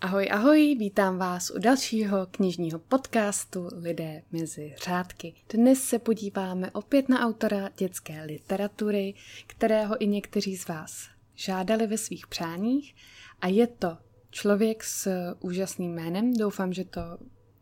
Ahoj, ahoj, vítám vás u dalšího knižního podcastu Lidé mezi řádky. Dnes se podíváme opět na autora dětské literatury, kterého i někteří z vás žádali ve svých přáních a je to člověk s úžasným jménem, doufám, že to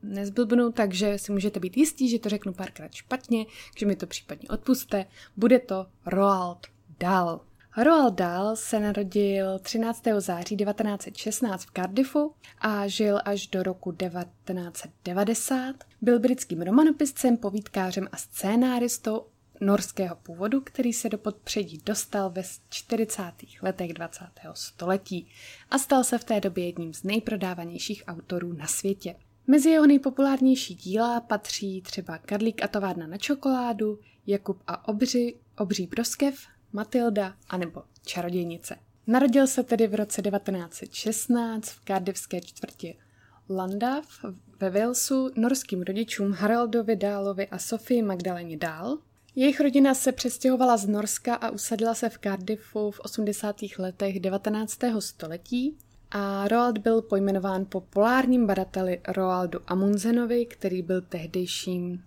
nezblbnu, takže si můžete být jistí, že to řeknu párkrát špatně, že mi to případně odpuste. Bude to Roald Dahl. Roald Dahl se narodil 13. září 1916 v Cardiffu a žil až do roku 1990. Byl britským romanopiscem, povídkářem a scénáristou norského původu, který se do podpředí dostal ve 40. letech 20. století a stal se v té době jedním z nejprodávanějších autorů na světě. Mezi jeho nejpopulárnější díla patří třeba Karlík a továrna na čokoládu, Jakub a obři, obří proskev, Matilda anebo Čarodějnice. Narodil se tedy v roce 1916 v kardivské čtvrti Landav ve Walesu norským rodičům Haraldovi Dálovi a Sofii Magdaleně Dál. Jejich rodina se přestěhovala z Norska a usadila se v Cardiffu v 80. letech 19. století a Roald byl pojmenován po polárním badateli Roaldu Amundsenovi, který byl tehdejším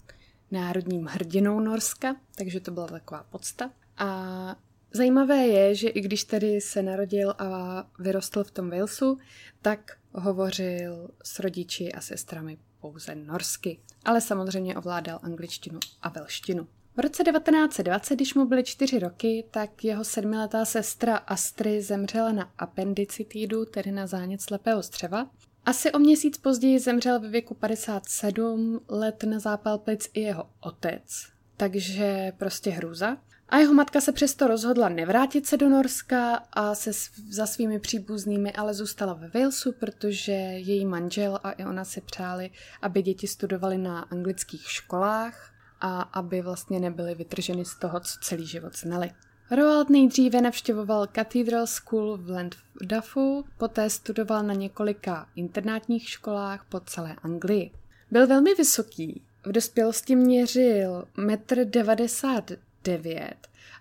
národním hrdinou Norska, takže to byla taková podsta. A zajímavé je, že i když tedy se narodil a vyrostl v tom Walesu, tak hovořil s rodiči a sestrami pouze norsky, ale samozřejmě ovládal angličtinu a velštinu. V roce 1920, když mu byly čtyři roky, tak jeho sedmiletá sestra Astry zemřela na appendicitidu, tedy na zánět slepého střeva. Asi o měsíc později zemřel ve věku 57 let na zápal plic i jeho otec, takže prostě hrůza. A jeho matka se přesto rozhodla nevrátit se do Norska a se za svými příbuznými ale zůstala ve Walesu, protože její manžel a i ona si přáli, aby děti studovaly na anglických školách a aby vlastně nebyly vytrženy z toho, co celý život znali. Roald nejdříve navštěvoval Cathedral School v Landuffu, poté studoval na několika internátních školách po celé Anglii. Byl velmi vysoký, v dospělosti měřil 1,90 9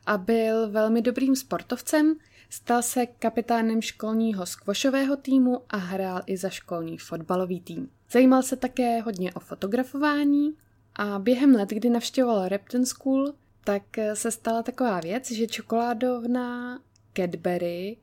a byl velmi dobrým sportovcem, stal se kapitánem školního skvošového týmu a hrál i za školní fotbalový tým. Zajímal se také hodně o fotografování a během let, kdy navštěvoval Repton School, tak se stala taková věc, že čokoládovna Cadbury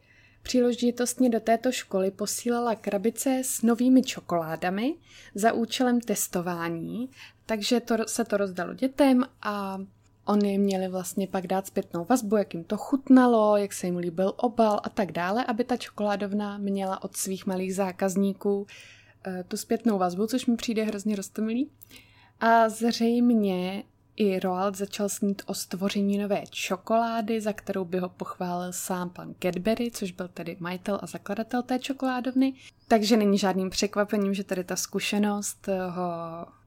příležitostně do této školy posílala krabice s novými čokoládami za účelem testování, takže to, se to rozdalo dětem a Oni měli vlastně pak dát zpětnou vazbu, jak jim to chutnalo, jak se jim líbil obal a tak dále, aby ta čokoládovna měla od svých malých zákazníků eh, tu zpětnou vazbu, což mi přijde hrozně roztomilý. A zřejmě i Roald začal snít o stvoření nové čokolády, za kterou by ho pochválil sám pan Cadbury, což byl tedy majitel a zakladatel té čokoládovny. Takže není žádným překvapením, že tady ta zkušenost ho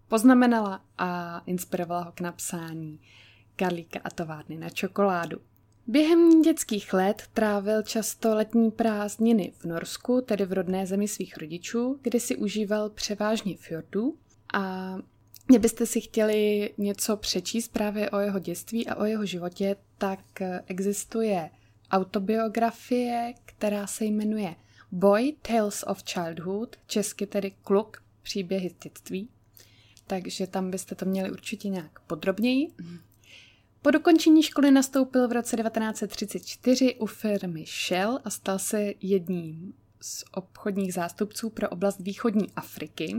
poznamenala a inspirovala ho k napsání Karlíka a továrny na čokoládu. Během dětských let trávil často letní prázdniny v Norsku, tedy v rodné zemi svých rodičů, kde si užíval převážně fjordů a Kdybyste si chtěli něco přečíst právě o jeho dětství a o jeho životě, tak existuje autobiografie, která se jmenuje Boy Tales of Childhood, česky tedy Kluk, příběhy z dětství. Takže tam byste to měli určitě nějak podrobněji. Po dokončení školy nastoupil v roce 1934 u firmy Shell a stal se jedním z obchodních zástupců pro oblast východní Afriky.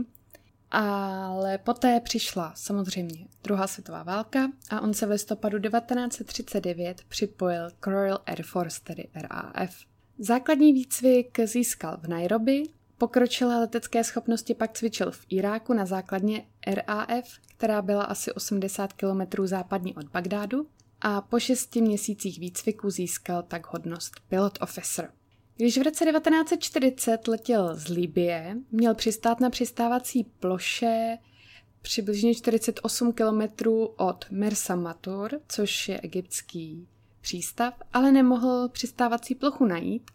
Ale poté přišla samozřejmě druhá světová válka a on se v listopadu 1939 připojil k Royal Air Force, tedy RAF. Základní výcvik získal v Nairobi, pokročilé letecké schopnosti pak cvičil v Iráku na základně RAF, která byla asi 80 km západně od Bagdádu a po šesti měsících výcviku získal tak hodnost pilot officer. Když v roce 1940 letěl z Libie, měl přistát na přistávací ploše přibližně 48 km od Mersa Matur, což je egyptský přístav, ale nemohl přistávací plochu najít.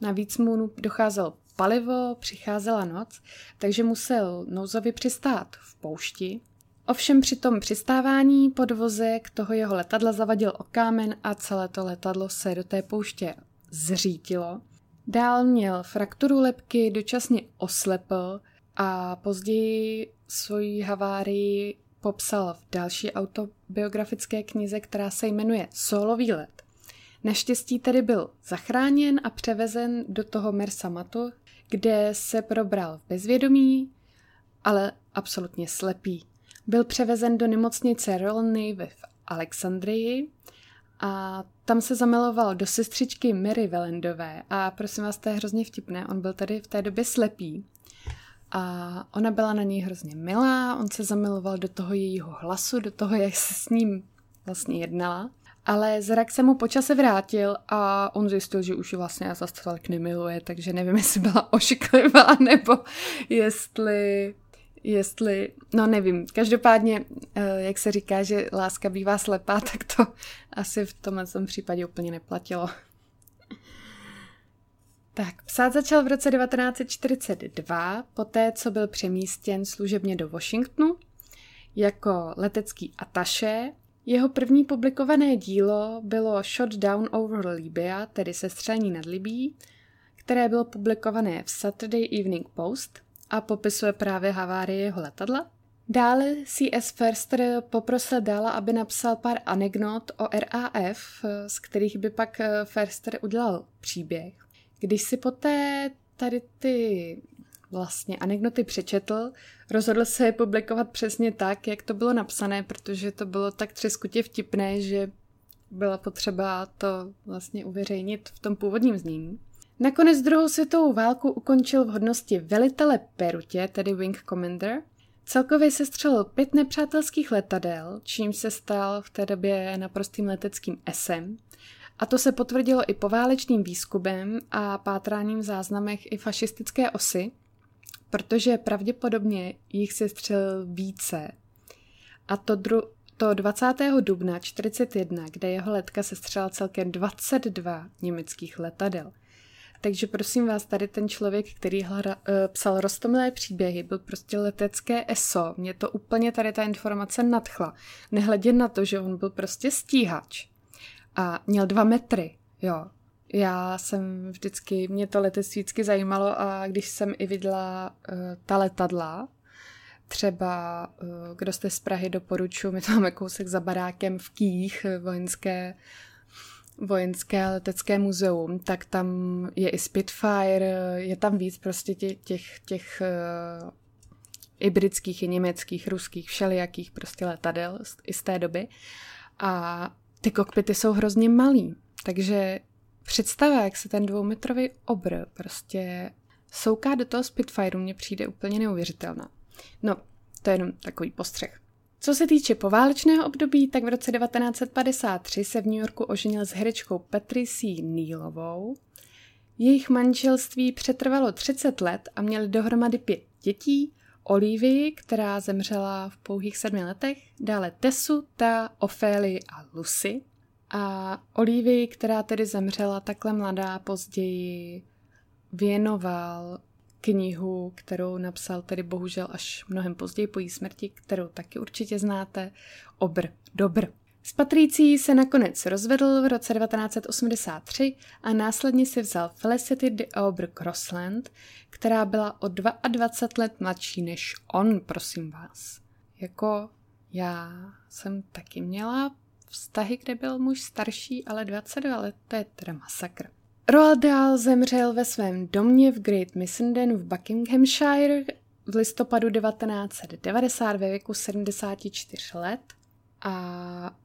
Navíc mu docházel palivo, přicházela noc, takže musel nouzově přistát v poušti. Ovšem při tom přistávání podvozek toho jeho letadla zavadil o kámen a celé to letadlo se do té pouště zřítilo. Dál měl frakturu lepky, dočasně oslepl a později svoji havárii popsal v další autobiografické knize, která se jmenuje Solový let. Naštěstí tedy byl zachráněn a převezen do toho Mersamatu, kde se probral v bezvědomí, ale absolutně slepý. Byl převezen do nemocnice Royal Navy v Alexandrii a tam se zamiloval do sestřičky Mary Velendové a prosím vás, to je hrozně vtipné, on byl tady v té době slepý a ona byla na něj hrozně milá, on se zamiloval do toho jejího hlasu, do toho, jak se s ním vlastně jednala. Ale zrak se mu počase vrátil a on zjistil, že už vlastně zase tolik nemiluje, takže nevím, jestli byla ošiklivá nebo jestli jestli, no nevím, každopádně, eh, jak se říká, že láska bývá slepá, tak to asi v tomhle případě úplně neplatilo. Tak, psát začal v roce 1942, poté co byl přemístěn služebně do Washingtonu jako letecký ataše. Jeho první publikované dílo bylo Shot Down Over Libya, tedy Sestřelení nad Libí, které bylo publikované v Saturday Evening Post a popisuje právě havárii jeho letadla. Dále C.S. Ferster poprosil dále, aby napsal pár anekdot o RAF, z kterých by pak Ferster udělal příběh. Když si poté tady ty vlastně anekdoty přečetl, rozhodl se je publikovat přesně tak, jak to bylo napsané, protože to bylo tak třeskutě vtipné, že byla potřeba to vlastně uveřejnit v tom původním znění. Nakonec druhou světovou válku ukončil v hodnosti velitele Perutě, tedy Wing Commander. Celkově se střelil pět nepřátelských letadel, čím se stal v té době naprostým leteckým esem. A to se potvrdilo i poválečným výzkumem a pátráním v záznamech i fašistické osy, protože pravděpodobně jich se střelil více. A to, dru- to 20. dubna 41, kde jeho letka se střelila celkem 22 německých letadel – takže prosím vás, tady ten člověk, který hra, uh, psal rostomilé příběhy, byl prostě letecké ESO. Mě to úplně tady ta informace nadchla. Nehledě na to, že on byl prostě stíhač. A měl dva metry, jo. Já jsem vždycky, mě to letectví vždycky zajímalo a když jsem i viděla uh, ta letadla, třeba, uh, kdo jste z Prahy, doporučuji, my to máme kousek za barákem v Kých, vojenské vojenské letecké muzeum, tak tam je i Spitfire, je tam víc prostě těch, těch, těch uh, i britských, i německých, ruských, všelijakých prostě letadel i z té doby. A ty kokpity jsou hrozně malý, takže představa, jak se ten dvoumetrový obr prostě souká do toho Spitfireu, mně přijde úplně neuvěřitelná. No, to je jenom takový postřeh. Co se týče poválečného období, tak v roce 1953 se v New Yorku oženil s herečkou Patricí Nealovou. Jejich manželství přetrvalo 30 let a měli dohromady pět dětí, Olivii, která zemřela v pouhých sedmi letech, dále Tessu, ta, Oféli a Lucy. A Olivii, která tedy zemřela takhle mladá, později věnoval knihu, kterou napsal tedy bohužel až mnohem později po její smrti, kterou taky určitě znáte, Obr Dobr. S Patricí se nakonec rozvedl v roce 1983 a následně si vzal Felicity de Aubrey Crossland, která byla o 22 let mladší než on, prosím vás. Jako já jsem taky měla vztahy, kde byl muž starší, ale 22 let, to je teda masakr. Roald Dahl zemřel ve svém domě v Great Missenden v Buckinghamshire v listopadu 1990 ve věku 74 let a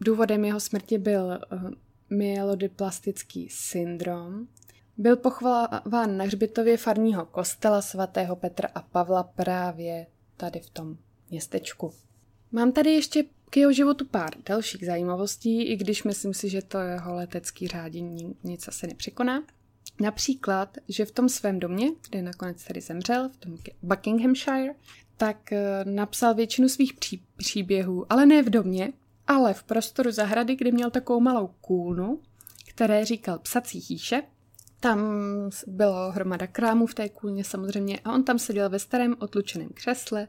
důvodem jeho smrti byl uh, myelodyplastický syndrom. Byl pochvalován na hřbitově farního kostela svatého Petra a Pavla právě tady v tom městečku. Mám tady ještě k jeho životu pár dalších zajímavostí, i když myslím si, že to jeho letecký řádění nic asi nepřekoná. Například, že v tom svém domě, kde nakonec tady zemřel, v tom Buckinghamshire, tak eh, napsal většinu svých pří, příběhů, ale ne v domě, ale v prostoru zahrady, kde měl takovou malou kůlnu, které říkal psací chýše. Tam bylo hromada krámů v té kůlně samozřejmě a on tam seděl ve starém otlučeném křesle,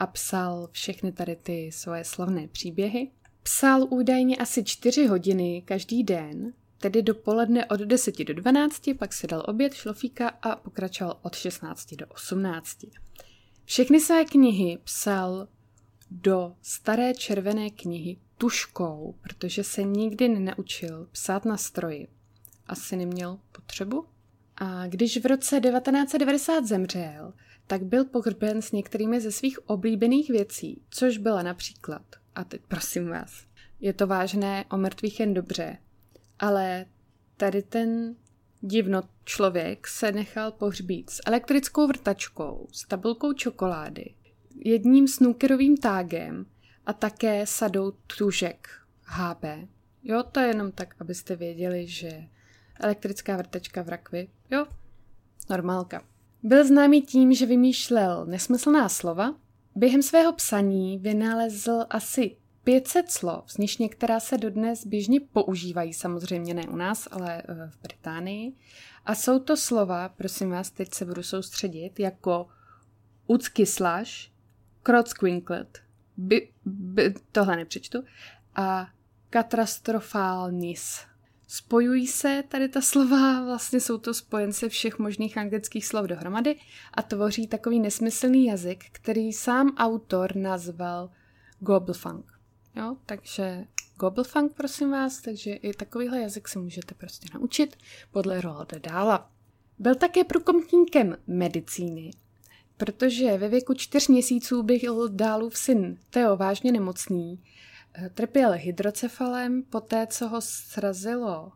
a psal všechny tady ty svoje slavné příběhy. Psal údajně asi čtyři hodiny každý den, tedy dopoledne od 10 do 12, pak si dal oběd, šlofíka a pokračoval od 16 do 18. Všechny své knihy psal do staré červené knihy tuškou, protože se nikdy nenaučil psát na stroji. Asi neměl potřebu. A když v roce 1990 zemřel, tak byl pohřben s některými ze svých oblíbených věcí, což byla například, a teď prosím vás, je to vážné, o mrtvých jen dobře, ale tady ten divno člověk se nechal pohřbít s elektrickou vrtačkou, s tabulkou čokolády, jedním snookerovým tágem a také sadou tužek HB. Jo, to je jenom tak, abyste věděli, že elektrická vrtačka v rakvi, jo, normálka. Byl známý tím, že vymýšlel nesmyslná slova. Během svého psaní vynalezl asi 500 slov, z nich některá se dodnes běžně používají, samozřejmě ne u nás, ale eh, v Británii. A jsou to slova, prosím vás, teď se budu soustředit, jako ucky slash, krocquinklet, by, by, tohle nepřečtu, a katastrofálnis. Spojují se tady ta slova, vlastně jsou to spojence všech možných anglických slov dohromady a tvoří takový nesmyslný jazyk, který sám autor nazval Gobelfunk. Jo, takže Gobelfunk, prosím vás, takže i takovýhle jazyk se můžete prostě naučit podle Roalda Dála. Byl také průkomníkem medicíny, protože ve věku čtyř měsíců byl Dálův syn Teo vážně nemocný, trpěl hydrocefalem, poté co ho srazilo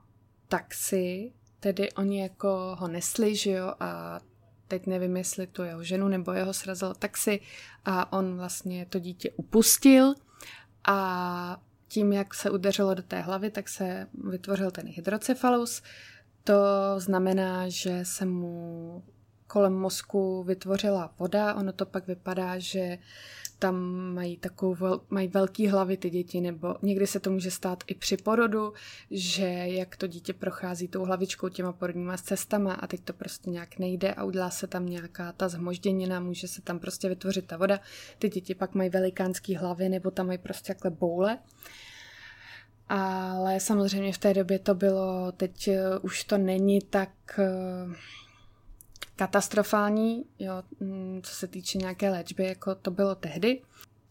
taxi, tedy oni jako ho nesli, že jo, a teď nevím, jestli to jeho ženu nebo jeho srazilo taxi a on vlastně to dítě upustil a tím, jak se udeřilo do té hlavy, tak se vytvořil ten hydrocefalus. To znamená, že se mu kolem mozku vytvořila voda. Ono to pak vypadá, že tam mají takovou mají velký hlavy ty děti, nebo někdy se to může stát i při porodu, že jak to dítě prochází tou hlavičkou těma porodníma cestama a teď to prostě nějak nejde a udělá se tam nějaká ta zhmožděnina, může se tam prostě vytvořit ta voda. Ty děti pak mají velikánský hlavy nebo tam mají prostě takhle boule. Ale samozřejmě v té době to bylo, teď už to není tak eh, katastrofální, jo, mm, co se týče nějaké léčby, jako to bylo tehdy.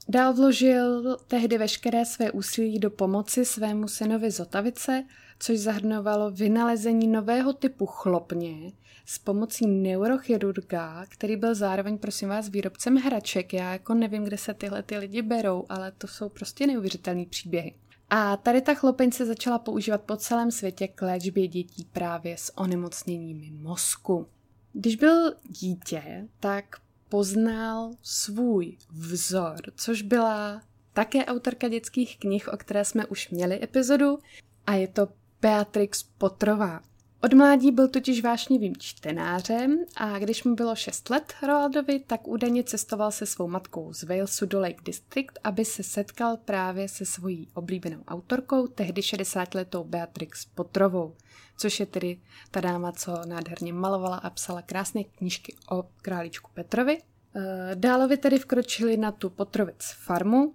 Dál vložil tehdy veškeré své úsilí do pomoci svému synovi Zotavice, což zahrnovalo vynalezení nového typu chlopně s pomocí neurochirurga, který byl zároveň, prosím vás, výrobcem hraček. Já jako nevím, kde se tyhle ty lidi berou, ale to jsou prostě neuvěřitelné příběhy. A tady ta chlopeň se začala používat po celém světě k léčbě dětí právě s onemocněními mozku. Když byl dítě, tak poznal svůj vzor, což byla také autorka dětských knih, o které jsme už měli epizodu, a je to Beatrix Potrová. Od mládí byl totiž vášnivým čtenářem a když mu bylo 6 let Roaldovi, tak údajně cestoval se svou matkou z Walesu do Lake District, aby se setkal právě se svojí oblíbenou autorkou, tehdy 60-letou Beatrix Potrovou, což je tedy ta dáma, co nádherně malovala a psala krásné knížky o králíčku Petrovi. Eh, Dálovi tedy vkročili na tu Potrovic farmu,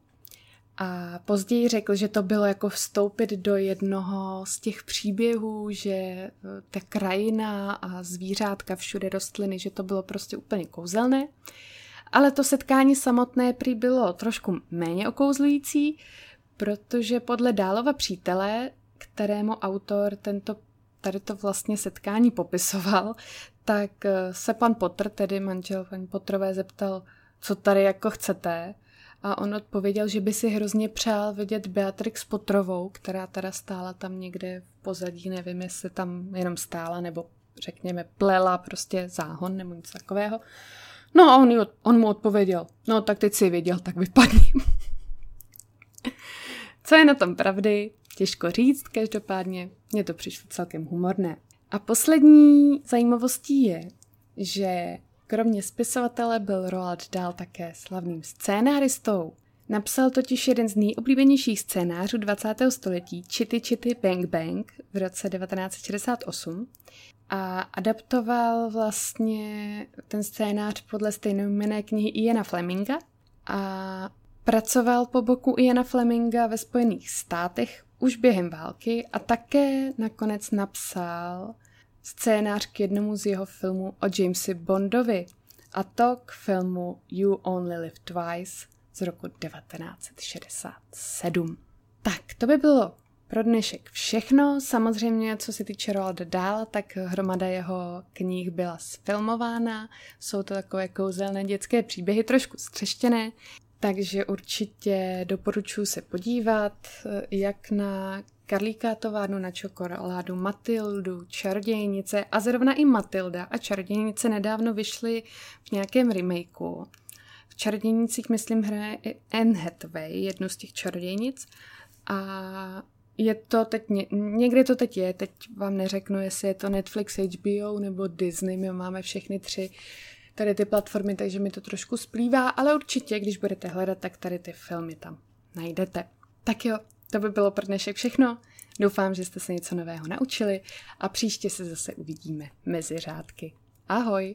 a později řekl, že to bylo jako vstoupit do jednoho z těch příběhů, že eh, ta krajina a zvířátka, všude rostliny, že to bylo prostě úplně kouzelné. Ale to setkání samotné prý bylo trošku méně okouzlující, protože podle Dálova přítele, kterému autor tento, tady to vlastně setkání popisoval, tak eh, se pan Potter, tedy manžel paní Potterové, zeptal, co tady jako chcete a on odpověděl, že by si hrozně přál vidět Beatrix Potrovou, která teda stála tam někde v pozadí, nevím, jestli tam jenom stála, nebo řekněme plela prostě záhon nebo něco takového. No a on, on mu odpověděl, no tak teď si věděl, tak vypadni. Co je na tom pravdy, těžko říct, každopádně mě to přišlo celkem humorné. A poslední zajímavostí je, že Kromě spisovatele byl Roald Dahl také slavným scénáristou. Napsal totiž jeden z nejoblíbenějších scénářů 20. století Chitty Chitty Bang Bang v roce 1968 a adaptoval vlastně ten scénář podle stejnojmenné knihy Iana Fleminga a pracoval po boku Iana Fleminga ve Spojených státech už během války a také nakonec napsal scénář k jednomu z jeho filmů o Jamesi Bondovi, a to k filmu You Only Live Twice z roku 1967. Tak, to by bylo pro dnešek všechno. Samozřejmě, co se týče Roalda Dahl, tak hromada jeho knih byla sfilmována. Jsou to takové kouzelné dětské příběhy, trošku střeštěné, takže určitě doporučuji se podívat jak na Karlíka továrnu na čokoládu, Matildu, Čarodějnice a zrovna i Matilda a Čarodějnice nedávno vyšly v nějakém remakeu. V Čarodějnicích, myslím, hraje i Anne Hathaway, jednu z těch čarodějnic a je to teď, někde to teď je, teď vám neřeknu, jestli je to Netflix, HBO nebo Disney, my máme všechny tři tady ty platformy, takže mi to trošku splývá, ale určitě, když budete hledat, tak tady ty filmy tam najdete. Tak jo, to by bylo pro dnešek všechno. Doufám, že jste se něco nového naučili a příště se zase uvidíme mezi řádky. Ahoj!